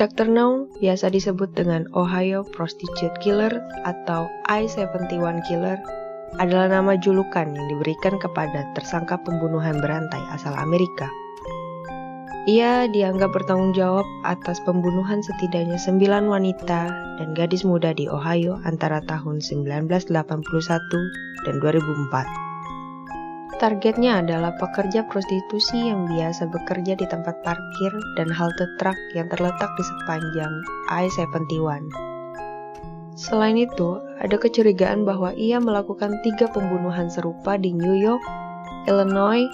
Dr. No biasa disebut dengan Ohio Prostitute Killer atau I-71 Killer adalah nama julukan yang diberikan kepada tersangka pembunuhan berantai asal Amerika. Ia dianggap bertanggung jawab atas pembunuhan setidaknya sembilan wanita dan gadis muda di Ohio antara tahun 1981 dan 2004. Targetnya adalah pekerja prostitusi yang biasa bekerja di tempat parkir dan halte truk yang terletak di sepanjang I-71. Selain itu, ada kecurigaan bahwa ia melakukan tiga pembunuhan serupa di New York, Illinois,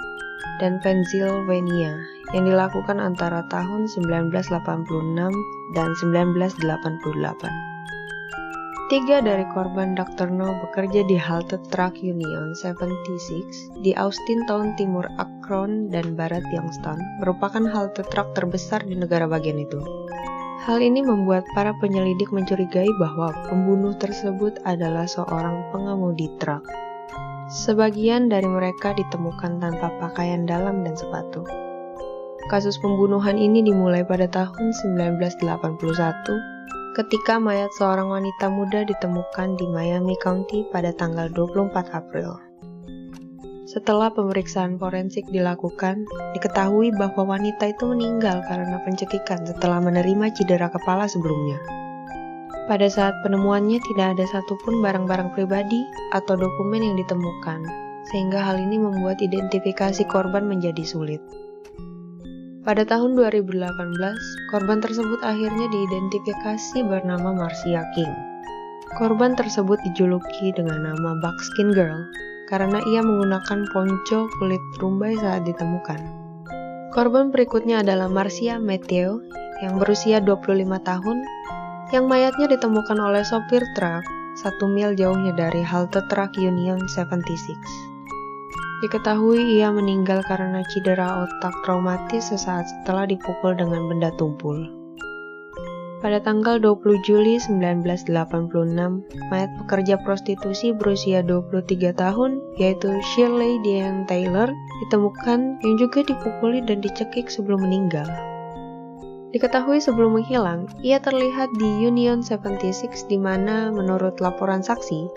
dan Pennsylvania yang dilakukan antara tahun 1986 dan 1988. Tiga dari korban Dr. No bekerja di halte Truck Union 76 di Austin Town Timur Akron dan Barat Youngstown merupakan halte truk terbesar di negara bagian itu. Hal ini membuat para penyelidik mencurigai bahwa pembunuh tersebut adalah seorang pengemudi truk. Sebagian dari mereka ditemukan tanpa pakaian dalam dan sepatu. Kasus pembunuhan ini dimulai pada tahun 1981 ketika mayat seorang wanita muda ditemukan di Miami County pada tanggal 24 April. Setelah pemeriksaan forensik dilakukan, diketahui bahwa wanita itu meninggal karena pencekikan setelah menerima cedera kepala sebelumnya. Pada saat penemuannya tidak ada satupun barang-barang pribadi atau dokumen yang ditemukan, sehingga hal ini membuat identifikasi korban menjadi sulit. Pada tahun 2018, korban tersebut akhirnya diidentifikasi bernama Marcia King. Korban tersebut dijuluki dengan nama Buckskin Girl karena ia menggunakan ponco kulit rumbai saat ditemukan. Korban berikutnya adalah Marcia Matthew yang berusia 25 tahun yang mayatnya ditemukan oleh sopir truk satu mil jauhnya dari halte truk Union 76. Diketahui ia meninggal karena cedera otak traumatis sesaat setelah dipukul dengan benda tumpul. Pada tanggal 20 Juli 1986, mayat pekerja prostitusi berusia 23 tahun, yaitu Shirley Diane Taylor, ditemukan yang juga dipukuli dan dicekik sebelum meninggal. Diketahui sebelum menghilang, ia terlihat di Union 76 di mana menurut laporan saksi,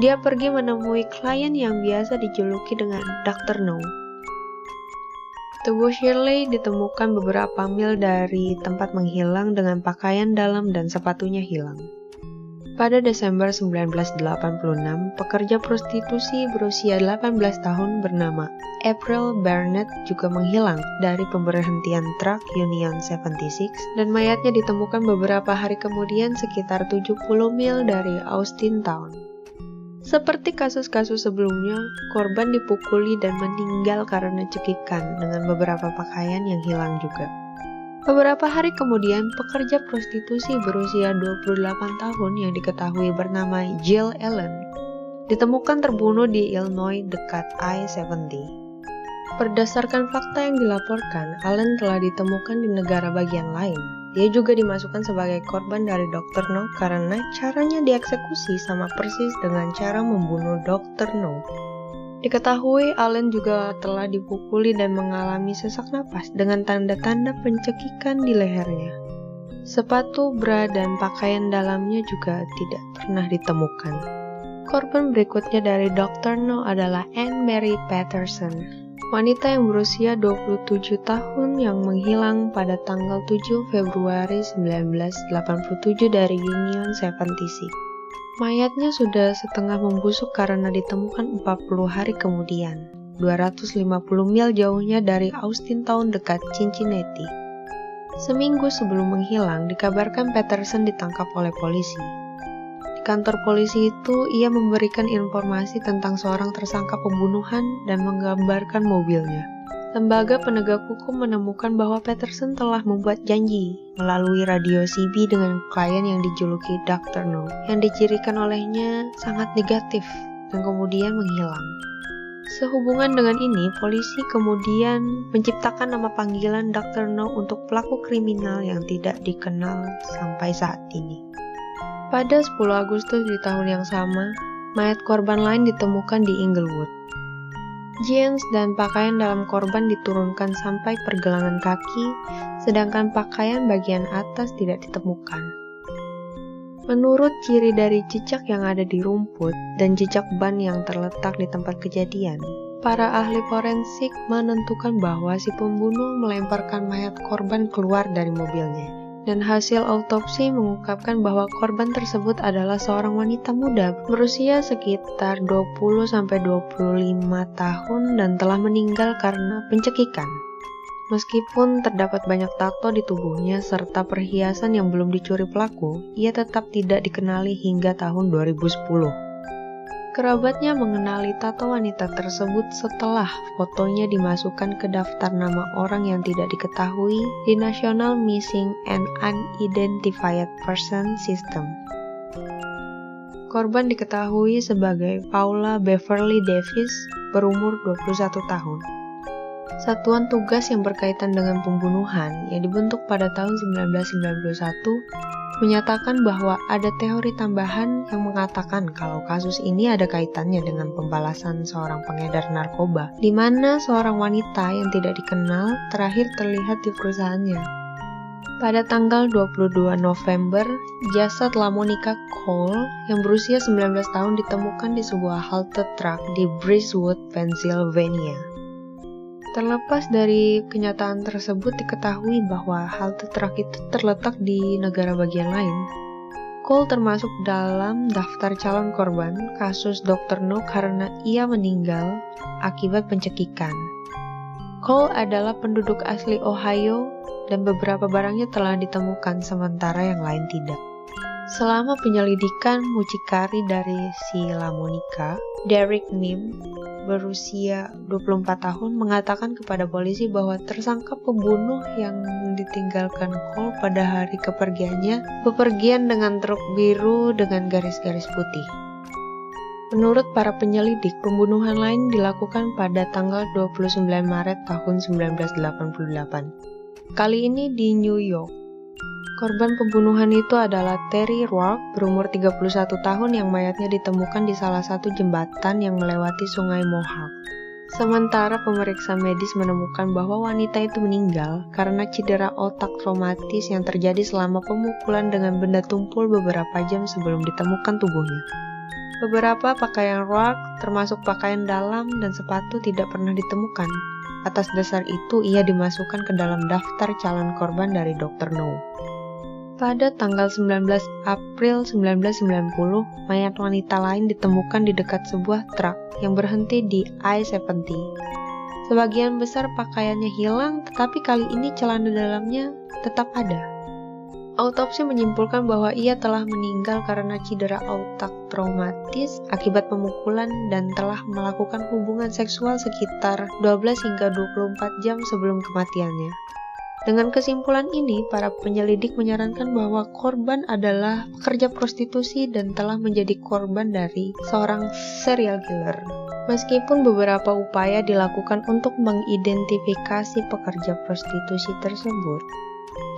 dia pergi menemui klien yang biasa dijuluki dengan Dr. No. Tubuh Shirley ditemukan beberapa mil dari tempat menghilang dengan pakaian dalam dan sepatunya hilang. Pada Desember 1986, pekerja prostitusi berusia 18 tahun bernama April Barnett juga menghilang dari pemberhentian truk Union 76 dan mayatnya ditemukan beberapa hari kemudian sekitar 70 mil dari Austin Town. Seperti kasus-kasus sebelumnya, korban dipukuli dan meninggal karena cekikan dengan beberapa pakaian yang hilang juga. Beberapa hari kemudian, pekerja prostitusi berusia 28 tahun yang diketahui bernama Jill Allen ditemukan terbunuh di Illinois dekat I-70. Berdasarkan fakta yang dilaporkan, Allen telah ditemukan di negara bagian lain, dia juga dimasukkan sebagai korban dari Dr. No karena caranya dieksekusi sama persis dengan cara membunuh Dr. No. Diketahui Allen juga telah dipukuli dan mengalami sesak napas dengan tanda-tanda pencekikan di lehernya. Sepatu, bra, dan pakaian dalamnya juga tidak pernah ditemukan. Korban berikutnya dari Dr. No adalah Anne Mary Patterson wanita yang berusia 27 tahun yang menghilang pada tanggal 7 Februari 1987 dari Union 76. Mayatnya sudah setengah membusuk karena ditemukan 40 hari kemudian, 250 mil jauhnya dari Austin Town dekat Cincinnati. Seminggu sebelum menghilang, dikabarkan Peterson ditangkap oleh polisi kantor polisi itu, ia memberikan informasi tentang seorang tersangka pembunuhan dan menggambarkan mobilnya. Lembaga penegak hukum menemukan bahwa Peterson telah membuat janji melalui radio CB dengan klien yang dijuluki Dr. No, yang dicirikan olehnya sangat negatif dan kemudian menghilang. Sehubungan dengan ini, polisi kemudian menciptakan nama panggilan Dr. No untuk pelaku kriminal yang tidak dikenal sampai saat ini. Pada 10 Agustus di tahun yang sama, mayat korban lain ditemukan di Inglewood. Jeans dan pakaian dalam korban diturunkan sampai pergelangan kaki, sedangkan pakaian bagian atas tidak ditemukan. Menurut ciri dari cicak yang ada di rumput dan cicak ban yang terletak di tempat kejadian, para ahli forensik menentukan bahwa si pembunuh melemparkan mayat korban keluar dari mobilnya dan hasil autopsi mengungkapkan bahwa korban tersebut adalah seorang wanita muda berusia sekitar 20-25 tahun dan telah meninggal karena pencekikan. Meskipun terdapat banyak tato di tubuhnya serta perhiasan yang belum dicuri pelaku, ia tetap tidak dikenali hingga tahun 2010. Kerabatnya mengenali tato wanita tersebut setelah fotonya dimasukkan ke daftar nama orang yang tidak diketahui di National Missing and Unidentified Person System. Korban diketahui sebagai Paula Beverly Davis, berumur 21 tahun. Satuan tugas yang berkaitan dengan pembunuhan yang dibentuk pada tahun 1991 menyatakan bahwa ada teori tambahan yang mengatakan kalau kasus ini ada kaitannya dengan pembalasan seorang pengedar narkoba, di mana seorang wanita yang tidak dikenal terakhir terlihat di perusahaannya. Pada tanggal 22 November, jasad Lamonica Cole yang berusia 19 tahun ditemukan di sebuah halte truk di Bridgewood, Pennsylvania. Terlepas dari kenyataan tersebut diketahui bahwa halte truk itu terletak di negara bagian lain. Cole termasuk dalam daftar calon korban kasus Dr. No karena ia meninggal akibat pencekikan. Cole adalah penduduk asli Ohio dan beberapa barangnya telah ditemukan sementara yang lain tidak. Selama penyelidikan mucikari dari si Lamonica, Derek Nim berusia 24 tahun mengatakan kepada polisi bahwa tersangka pembunuh yang ditinggalkan Cole pada hari kepergiannya bepergian dengan truk biru dengan garis-garis putih. Menurut para penyelidik, pembunuhan lain dilakukan pada tanggal 29 Maret tahun 1988. Kali ini di New York. Korban pembunuhan itu adalah Terry Rourke berumur 31 tahun yang mayatnya ditemukan di salah satu jembatan yang melewati sungai Mohawk. Sementara pemeriksa medis menemukan bahwa wanita itu meninggal karena cedera otak traumatis yang terjadi selama pemukulan dengan benda tumpul beberapa jam sebelum ditemukan tubuhnya. Beberapa pakaian Rourke, termasuk pakaian dalam dan sepatu tidak pernah ditemukan. Atas dasar itu, ia dimasukkan ke dalam daftar calon korban dari Dr. No. Pada tanggal 19 April 1990, mayat wanita lain ditemukan di dekat sebuah truk yang berhenti di I-70. Sebagian besar pakaiannya hilang, tetapi kali ini celana dalamnya tetap ada. Autopsi menyimpulkan bahwa ia telah meninggal karena cedera otak traumatis akibat pemukulan dan telah melakukan hubungan seksual sekitar 12 hingga 24 jam sebelum kematiannya. Dengan kesimpulan ini, para penyelidik menyarankan bahwa korban adalah pekerja prostitusi dan telah menjadi korban dari seorang serial killer. Meskipun beberapa upaya dilakukan untuk mengidentifikasi pekerja prostitusi tersebut,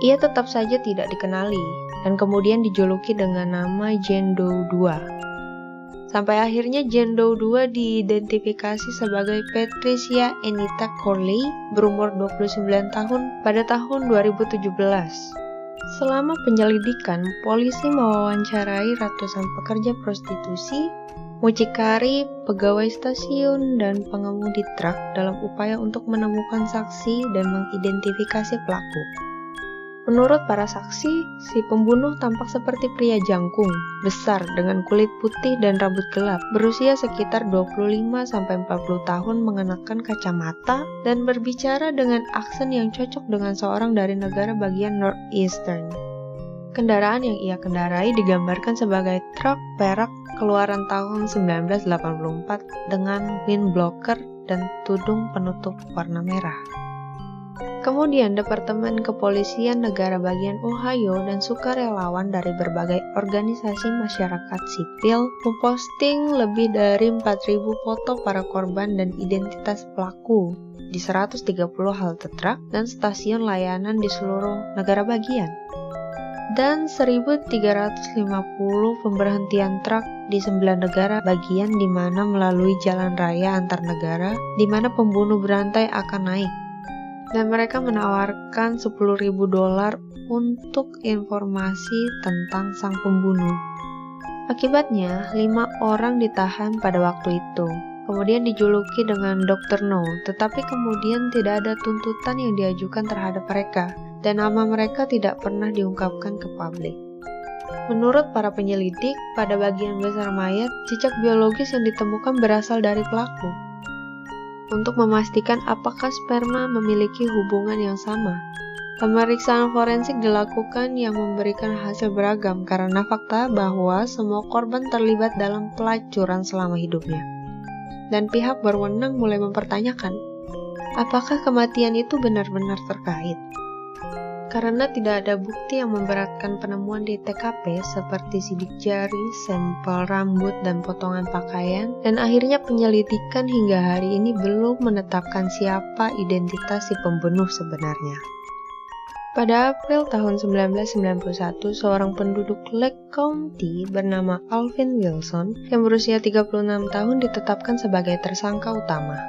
ia tetap saja tidak dikenali dan kemudian dijuluki dengan nama Jane Doe 2. Sampai akhirnya Jane Doe 2 diidentifikasi sebagai Patricia Anita Corley berumur 29 tahun pada tahun 2017. Selama penyelidikan, polisi mewawancarai ratusan pekerja prostitusi, mucikari, pegawai stasiun, dan pengemudi truk dalam upaya untuk menemukan saksi dan mengidentifikasi pelaku. Menurut para saksi, si pembunuh tampak seperti pria jangkung, besar dengan kulit putih dan rambut gelap, berusia sekitar 25-40 tahun mengenakan kacamata dan berbicara dengan aksen yang cocok dengan seorang dari negara bagian Northeastern. Kendaraan yang ia kendarai digambarkan sebagai truk perak keluaran tahun 1984 dengan windblocker dan tudung penutup warna merah. Kemudian Departemen Kepolisian Negara Bagian Ohio dan sukarelawan dari berbagai organisasi masyarakat sipil memposting lebih dari 4.000 foto para korban dan identitas pelaku di 130 halte truk dan stasiun layanan di seluruh negara bagian. dan 1350 pemberhentian truk di 9 negara bagian di mana melalui jalan raya antar negara di mana pembunuh berantai akan naik. Dan mereka menawarkan 10.000 dolar untuk informasi tentang sang pembunuh. Akibatnya, lima orang ditahan pada waktu itu. Kemudian dijuluki dengan Dr. No, tetapi kemudian tidak ada tuntutan yang diajukan terhadap mereka dan nama mereka tidak pernah diungkapkan ke publik. Menurut para penyelidik, pada bagian besar mayat, cicak biologis yang ditemukan berasal dari pelaku. Untuk memastikan apakah sperma memiliki hubungan yang sama, pemeriksaan forensik dilakukan yang memberikan hasil beragam karena fakta bahwa semua korban terlibat dalam pelacuran selama hidupnya. Dan pihak berwenang mulai mempertanyakan, apakah kematian itu benar-benar terkait? Karena tidak ada bukti yang memberatkan penemuan di TKP seperti sidik jari, sampel rambut, dan potongan pakaian, dan akhirnya penyelidikan hingga hari ini belum menetapkan siapa identitas si pembunuh sebenarnya. Pada April tahun 1991, seorang penduduk Lake County bernama Alvin Wilson yang berusia 36 tahun ditetapkan sebagai tersangka utama.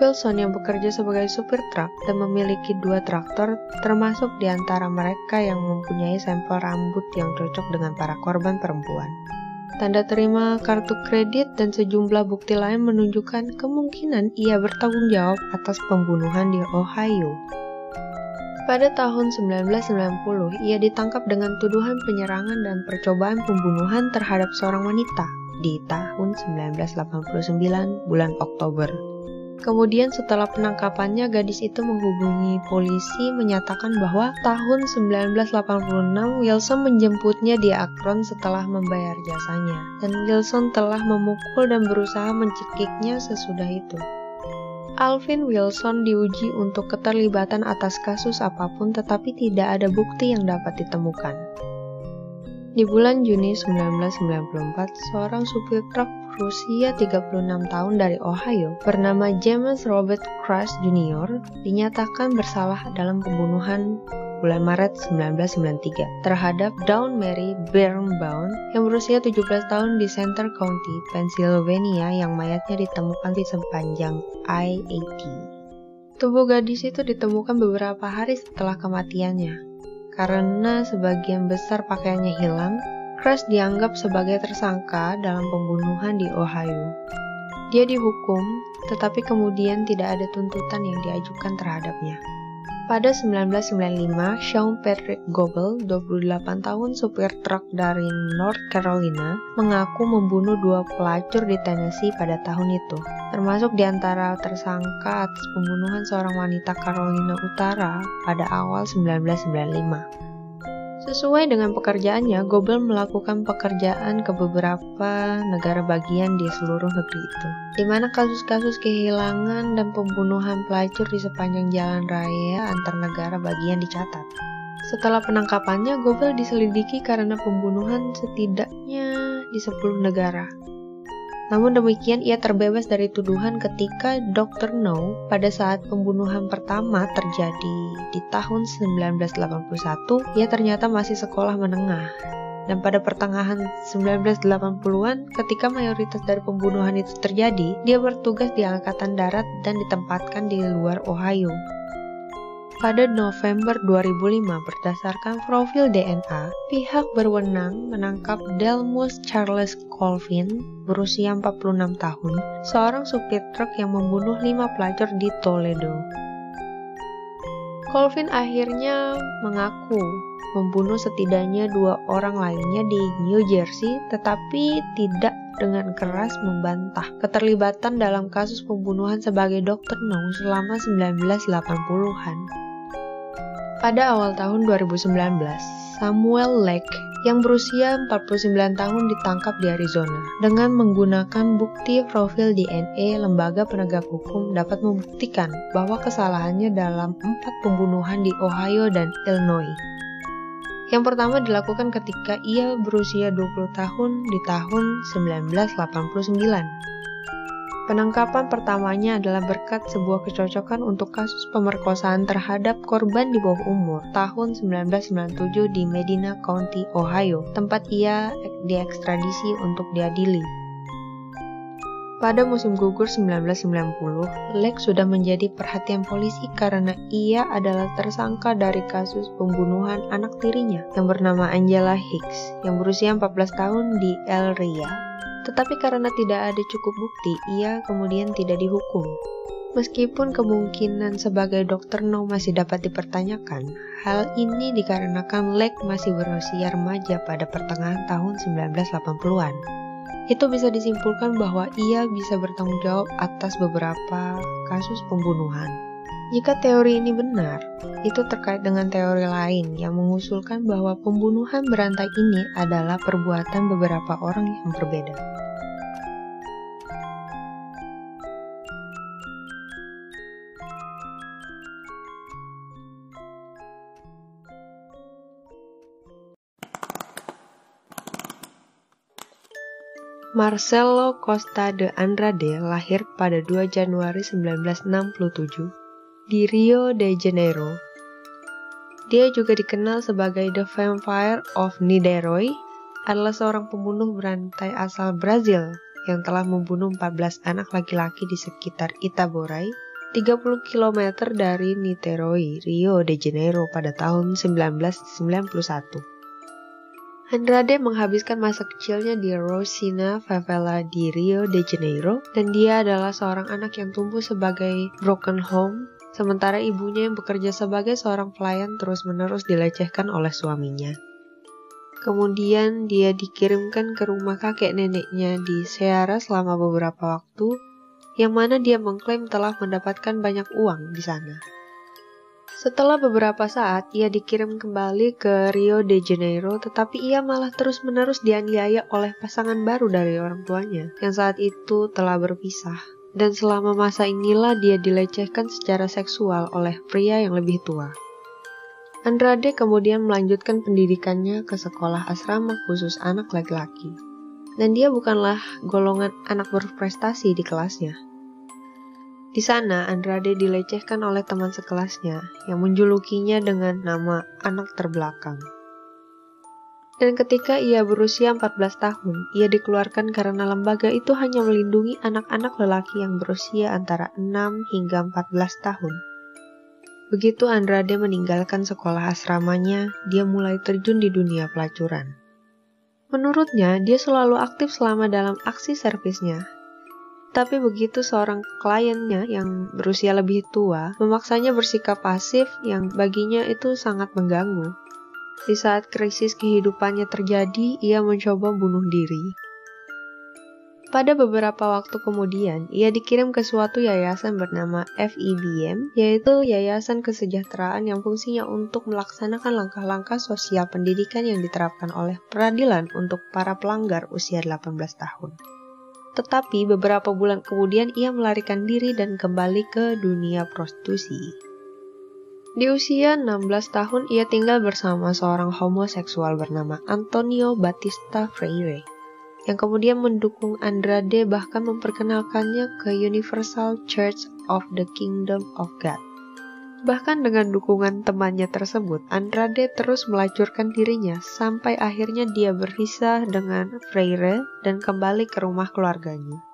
Wilson yang bekerja sebagai supir truk dan memiliki dua traktor termasuk di antara mereka yang mempunyai sampel rambut yang cocok dengan para korban perempuan. Tanda terima kartu kredit dan sejumlah bukti lain menunjukkan kemungkinan ia bertanggung jawab atas pembunuhan di Ohio. Pada tahun 1990, ia ditangkap dengan tuduhan penyerangan dan percobaan pembunuhan terhadap seorang wanita di tahun 1989 bulan Oktober. Kemudian setelah penangkapannya, gadis itu menghubungi polisi menyatakan bahwa tahun 1986 Wilson menjemputnya di Akron setelah membayar jasanya. Dan Wilson telah memukul dan berusaha mencekiknya sesudah itu. Alvin Wilson diuji untuk keterlibatan atas kasus apa pun tetapi tidak ada bukti yang dapat ditemukan. Di bulan Juni 1994, seorang supir truk berusia 36 tahun dari Ohio bernama James Robert Crush Jr. dinyatakan bersalah dalam pembunuhan bulan Maret 1993 terhadap Dawn Mary Birnbaum yang berusia 17 tahun di Center County, Pennsylvania yang mayatnya ditemukan di sepanjang I-80. Tubuh gadis itu ditemukan beberapa hari setelah kematiannya. Karena sebagian besar pakaiannya hilang, Crash dianggap sebagai tersangka dalam pembunuhan di Ohio. Dia dihukum, tetapi kemudian tidak ada tuntutan yang diajukan terhadapnya. Pada 1995, Sean Patrick Goebel, 28 tahun supir truk dari North Carolina, mengaku membunuh dua pelacur di Tennessee pada tahun itu, termasuk di antara tersangka atas pembunuhan seorang wanita Carolina Utara pada awal 1995. Sesuai dengan pekerjaannya, Gobel melakukan pekerjaan ke beberapa negara bagian di seluruh negeri itu, di mana kasus-kasus kehilangan dan pembunuhan pelacur di sepanjang jalan raya antar negara bagian dicatat. Setelah penangkapannya, Gobel diselidiki karena pembunuhan setidaknya di 10 negara. Namun demikian, ia terbebas dari tuduhan ketika Dr. No pada saat pembunuhan pertama terjadi di tahun 1981, ia ternyata masih sekolah menengah. Dan pada pertengahan 1980-an, ketika mayoritas dari pembunuhan itu terjadi, dia bertugas di Angkatan Darat dan ditempatkan di luar Ohio. Pada November 2005, berdasarkan profil DNA, pihak berwenang menangkap Delmus Charles Colvin berusia 46 tahun, seorang supir truk yang membunuh lima pelajar di Toledo. Colvin akhirnya mengaku membunuh setidaknya dua orang lainnya di New Jersey, tetapi tidak dengan keras membantah keterlibatan dalam kasus pembunuhan sebagai dokter No selama 1980-an. Pada awal tahun 2019, Samuel Lake yang berusia 49 tahun ditangkap di Arizona dengan menggunakan bukti profil DNA lembaga penegak hukum dapat membuktikan bahwa kesalahannya dalam empat pembunuhan di Ohio dan Illinois. Yang pertama dilakukan ketika ia berusia 20 tahun di tahun 1989. Penangkapan pertamanya adalah berkat sebuah kecocokan untuk kasus pemerkosaan terhadap korban di bawah umur tahun 1997 di Medina County, Ohio, tempat ia diekstradisi untuk diadili. Pada musim gugur 1990, Lex sudah menjadi perhatian polisi karena ia adalah tersangka dari kasus pembunuhan anak tirinya yang bernama Angela Hicks yang berusia 14 tahun di El Ria, tetapi karena tidak ada cukup bukti, ia kemudian tidak dihukum. Meskipun kemungkinan sebagai dokter no masih dapat dipertanyakan, hal ini dikarenakan Lek masih berusia remaja pada pertengahan tahun 1980-an. Itu bisa disimpulkan bahwa ia bisa bertanggung jawab atas beberapa kasus pembunuhan. Jika teori ini benar, itu terkait dengan teori lain yang mengusulkan bahwa pembunuhan berantai ini adalah perbuatan beberapa orang yang berbeda. Marcelo Costa de Andrade lahir pada 2 Januari 1967 di Rio de Janeiro. Dia juga dikenal sebagai The Vampire of Niterói, adalah seorang pembunuh berantai asal Brazil yang telah membunuh 14 anak laki-laki di sekitar Itaboraí, 30 km dari Niterói, Rio de Janeiro pada tahun 1991. Andrade menghabiskan masa kecilnya di Rosina Favela di Rio de Janeiro dan dia adalah seorang anak yang tumbuh sebagai broken home Sementara ibunya yang bekerja sebagai seorang pelayan terus-menerus dilecehkan oleh suaminya. Kemudian dia dikirimkan ke rumah kakek neneknya di Seara selama beberapa waktu, yang mana dia mengklaim telah mendapatkan banyak uang di sana. Setelah beberapa saat, ia dikirim kembali ke Rio de Janeiro, tetapi ia malah terus-menerus dianiaya oleh pasangan baru dari orang tuanya, yang saat itu telah berpisah dan selama masa inilah dia dilecehkan secara seksual oleh pria yang lebih tua. Andrade kemudian melanjutkan pendidikannya ke sekolah asrama khusus anak laki-laki. Dan dia bukanlah golongan anak berprestasi di kelasnya. Di sana, Andrade dilecehkan oleh teman sekelasnya yang menjulukinya dengan nama anak terbelakang. Dan ketika ia berusia 14 tahun, ia dikeluarkan karena lembaga itu hanya melindungi anak-anak lelaki yang berusia antara 6 hingga 14 tahun. Begitu Andrade meninggalkan sekolah asramanya, dia mulai terjun di dunia pelacuran. Menurutnya, dia selalu aktif selama dalam aksi servisnya. Tapi begitu seorang kliennya yang berusia lebih tua memaksanya bersikap pasif yang baginya itu sangat mengganggu. Di saat krisis kehidupannya terjadi, ia mencoba bunuh diri. Pada beberapa waktu kemudian, ia dikirim ke suatu yayasan bernama FEBM, yaitu Yayasan Kesejahteraan yang fungsinya untuk melaksanakan langkah-langkah sosial pendidikan yang diterapkan oleh peradilan untuk para pelanggar usia 18 tahun. Tetapi beberapa bulan kemudian ia melarikan diri dan kembali ke dunia prostitusi. Di usia 16 tahun, ia tinggal bersama seorang homoseksual bernama Antonio Batista Freire, yang kemudian mendukung Andrade bahkan memperkenalkannya ke Universal Church of the Kingdom of God. Bahkan dengan dukungan temannya tersebut, Andrade terus melacurkan dirinya sampai akhirnya dia berpisah dengan Freire dan kembali ke rumah keluarganya.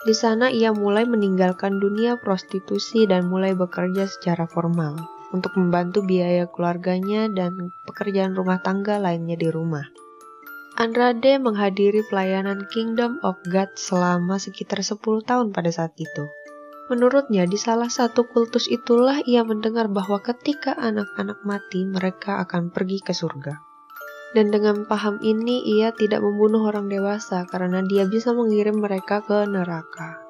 Di sana ia mulai meninggalkan dunia prostitusi dan mulai bekerja secara formal untuk membantu biaya keluarganya dan pekerjaan rumah tangga lainnya di rumah. Andrade menghadiri pelayanan Kingdom of God selama sekitar 10 tahun pada saat itu. Menurutnya, di salah satu kultus itulah ia mendengar bahwa ketika anak-anak mati, mereka akan pergi ke surga. Dan dengan paham ini, ia tidak membunuh orang dewasa karena dia bisa mengirim mereka ke neraka.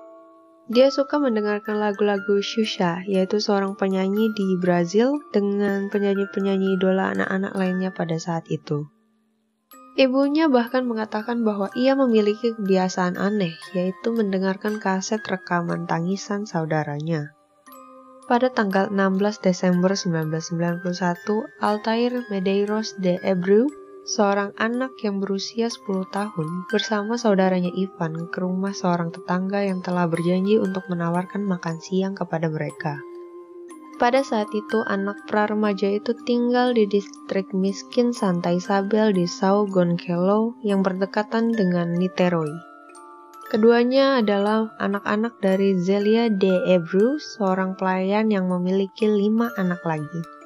Dia suka mendengarkan lagu-lagu Xuxa, yaitu seorang penyanyi di Brazil dengan penyanyi-penyanyi idola anak-anak lainnya pada saat itu. Ibunya bahkan mengatakan bahwa ia memiliki kebiasaan aneh, yaitu mendengarkan kaset rekaman tangisan saudaranya. Pada tanggal 16 Desember 1991, Altair Medeiros de Ebreu seorang anak yang berusia 10 tahun bersama saudaranya Ivan ke rumah seorang tetangga yang telah berjanji untuk menawarkan makan siang kepada mereka. Pada saat itu, anak pra-remaja itu tinggal di distrik miskin Santa Isabel di Sao Goncalo yang berdekatan dengan Niteroi. Keduanya adalah anak-anak dari Zelia de Ebru, seorang pelayan yang memiliki lima anak lagi.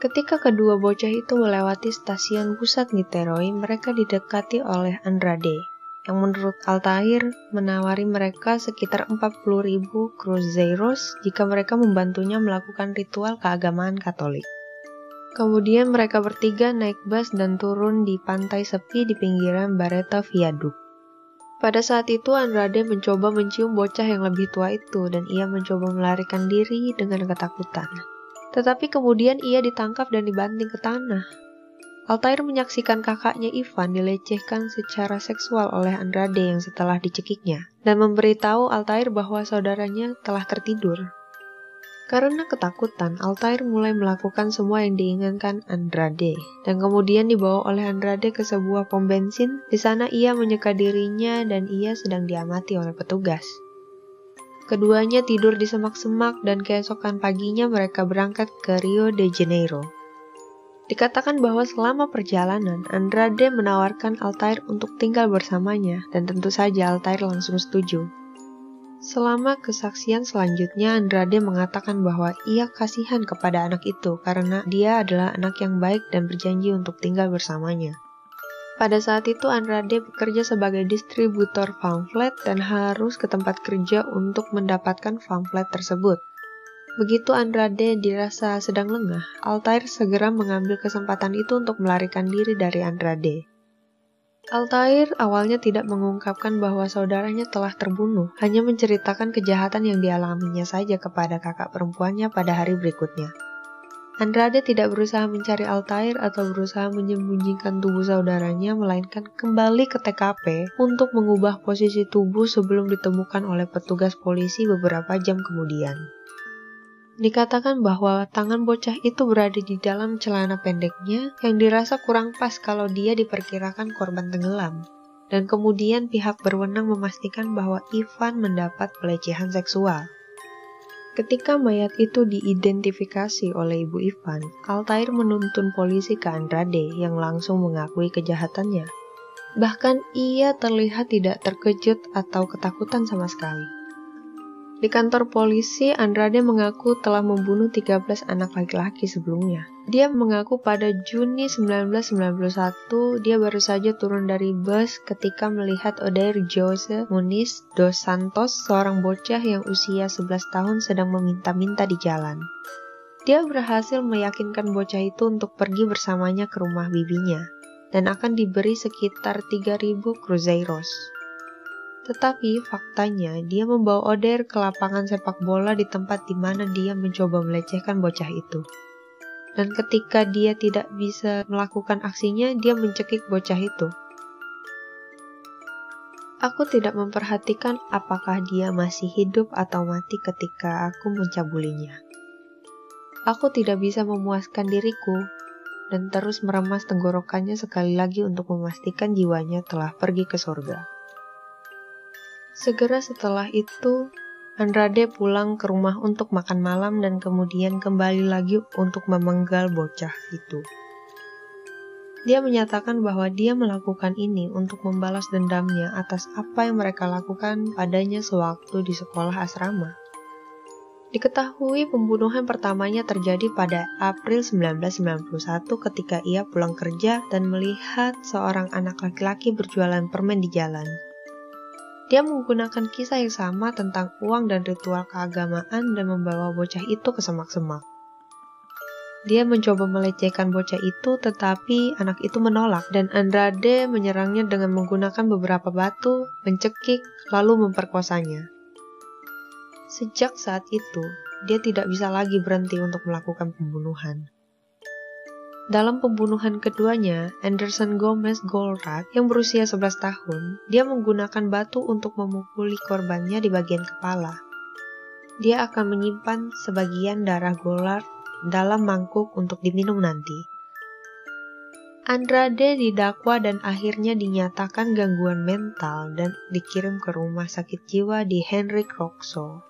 Ketika kedua bocah itu melewati stasiun pusat Niteroi, mereka didekati oleh Andrade, yang menurut Altair menawari mereka sekitar 40.000 cruzeiros jika mereka membantunya melakukan ritual keagamaan Katolik. Kemudian mereka bertiga naik bus dan turun di pantai sepi di pinggiran Bareta Viaduct. Pada saat itu Andrade mencoba mencium bocah yang lebih tua itu dan ia mencoba melarikan diri dengan ketakutan. Tetapi kemudian ia ditangkap dan dibanting ke tanah. Altair menyaksikan kakaknya Ivan dilecehkan secara seksual oleh Andrade yang setelah dicekiknya, dan memberitahu Altair bahwa saudaranya telah tertidur. Karena ketakutan, Altair mulai melakukan semua yang diinginkan Andrade, dan kemudian dibawa oleh Andrade ke sebuah pom bensin. Di sana ia menyeka dirinya dan ia sedang diamati oleh petugas. Keduanya tidur di semak-semak dan keesokan paginya mereka berangkat ke Rio de Janeiro. Dikatakan bahwa selama perjalanan, Andrade menawarkan Altair untuk tinggal bersamanya, dan tentu saja Altair langsung setuju. Selama kesaksian selanjutnya, Andrade mengatakan bahwa ia kasihan kepada anak itu karena dia adalah anak yang baik dan berjanji untuk tinggal bersamanya. Pada saat itu Andrade bekerja sebagai distributor pamflet dan harus ke tempat kerja untuk mendapatkan pamflet tersebut. Begitu Andrade dirasa sedang lengah, Altair segera mengambil kesempatan itu untuk melarikan diri dari Andrade. Altair awalnya tidak mengungkapkan bahwa saudaranya telah terbunuh, hanya menceritakan kejahatan yang dialaminya saja kepada kakak perempuannya pada hari berikutnya. Andrade tidak berusaha mencari Altair atau berusaha menyembunyikan tubuh saudaranya, melainkan kembali ke TKP untuk mengubah posisi tubuh sebelum ditemukan oleh petugas polisi beberapa jam kemudian. Dikatakan bahwa tangan bocah itu berada di dalam celana pendeknya yang dirasa kurang pas kalau dia diperkirakan korban tenggelam. Dan kemudian pihak berwenang memastikan bahwa Ivan mendapat pelecehan seksual. Ketika mayat itu diidentifikasi oleh Ibu Ivan, Altair menuntun polisi ke Andrade yang langsung mengakui kejahatannya. Bahkan ia terlihat tidak terkejut atau ketakutan sama sekali. Di kantor polisi, Andrade mengaku telah membunuh 13 anak laki-laki sebelumnya. Dia mengaku pada Juni 1991 dia baru saja turun dari bus ketika melihat Odair Jose Muniz dos Santos, seorang bocah yang usia 11 tahun sedang meminta-minta di jalan. Dia berhasil meyakinkan bocah itu untuk pergi bersamanya ke rumah bibinya dan akan diberi sekitar 3000 cruzeiros. Tetapi faktanya dia membawa Oder ke lapangan sepak bola di tempat di mana dia mencoba melecehkan bocah itu. Dan ketika dia tidak bisa melakukan aksinya, dia mencekik bocah itu. Aku tidak memperhatikan apakah dia masih hidup atau mati ketika aku mencabulinya. Aku tidak bisa memuaskan diriku dan terus meremas tenggorokannya sekali lagi untuk memastikan jiwanya telah pergi ke surga. Segera setelah itu, Andrade pulang ke rumah untuk makan malam dan kemudian kembali lagi untuk memenggal bocah itu. Dia menyatakan bahwa dia melakukan ini untuk membalas dendamnya atas apa yang mereka lakukan padanya sewaktu di sekolah asrama. Diketahui pembunuhan pertamanya terjadi pada April 1991 ketika ia pulang kerja dan melihat seorang anak laki-laki berjualan permen di jalan. Dia menggunakan kisah yang sama tentang uang dan ritual keagamaan dan membawa bocah itu ke semak-semak. Dia mencoba melecehkan bocah itu, tetapi anak itu menolak, dan Andrade menyerangnya dengan menggunakan beberapa batu, mencekik, lalu memperkosanya. Sejak saat itu, dia tidak bisa lagi berhenti untuk melakukan pembunuhan. Dalam pembunuhan keduanya, Anderson Gomez Goldratt yang berusia 11 tahun, dia menggunakan batu untuk memukuli korbannya di bagian kepala. Dia akan menyimpan sebagian darah Goldratt dalam mangkuk untuk diminum nanti. Andrade didakwa dan akhirnya dinyatakan gangguan mental dan dikirim ke rumah sakit jiwa di Henrik Roxo.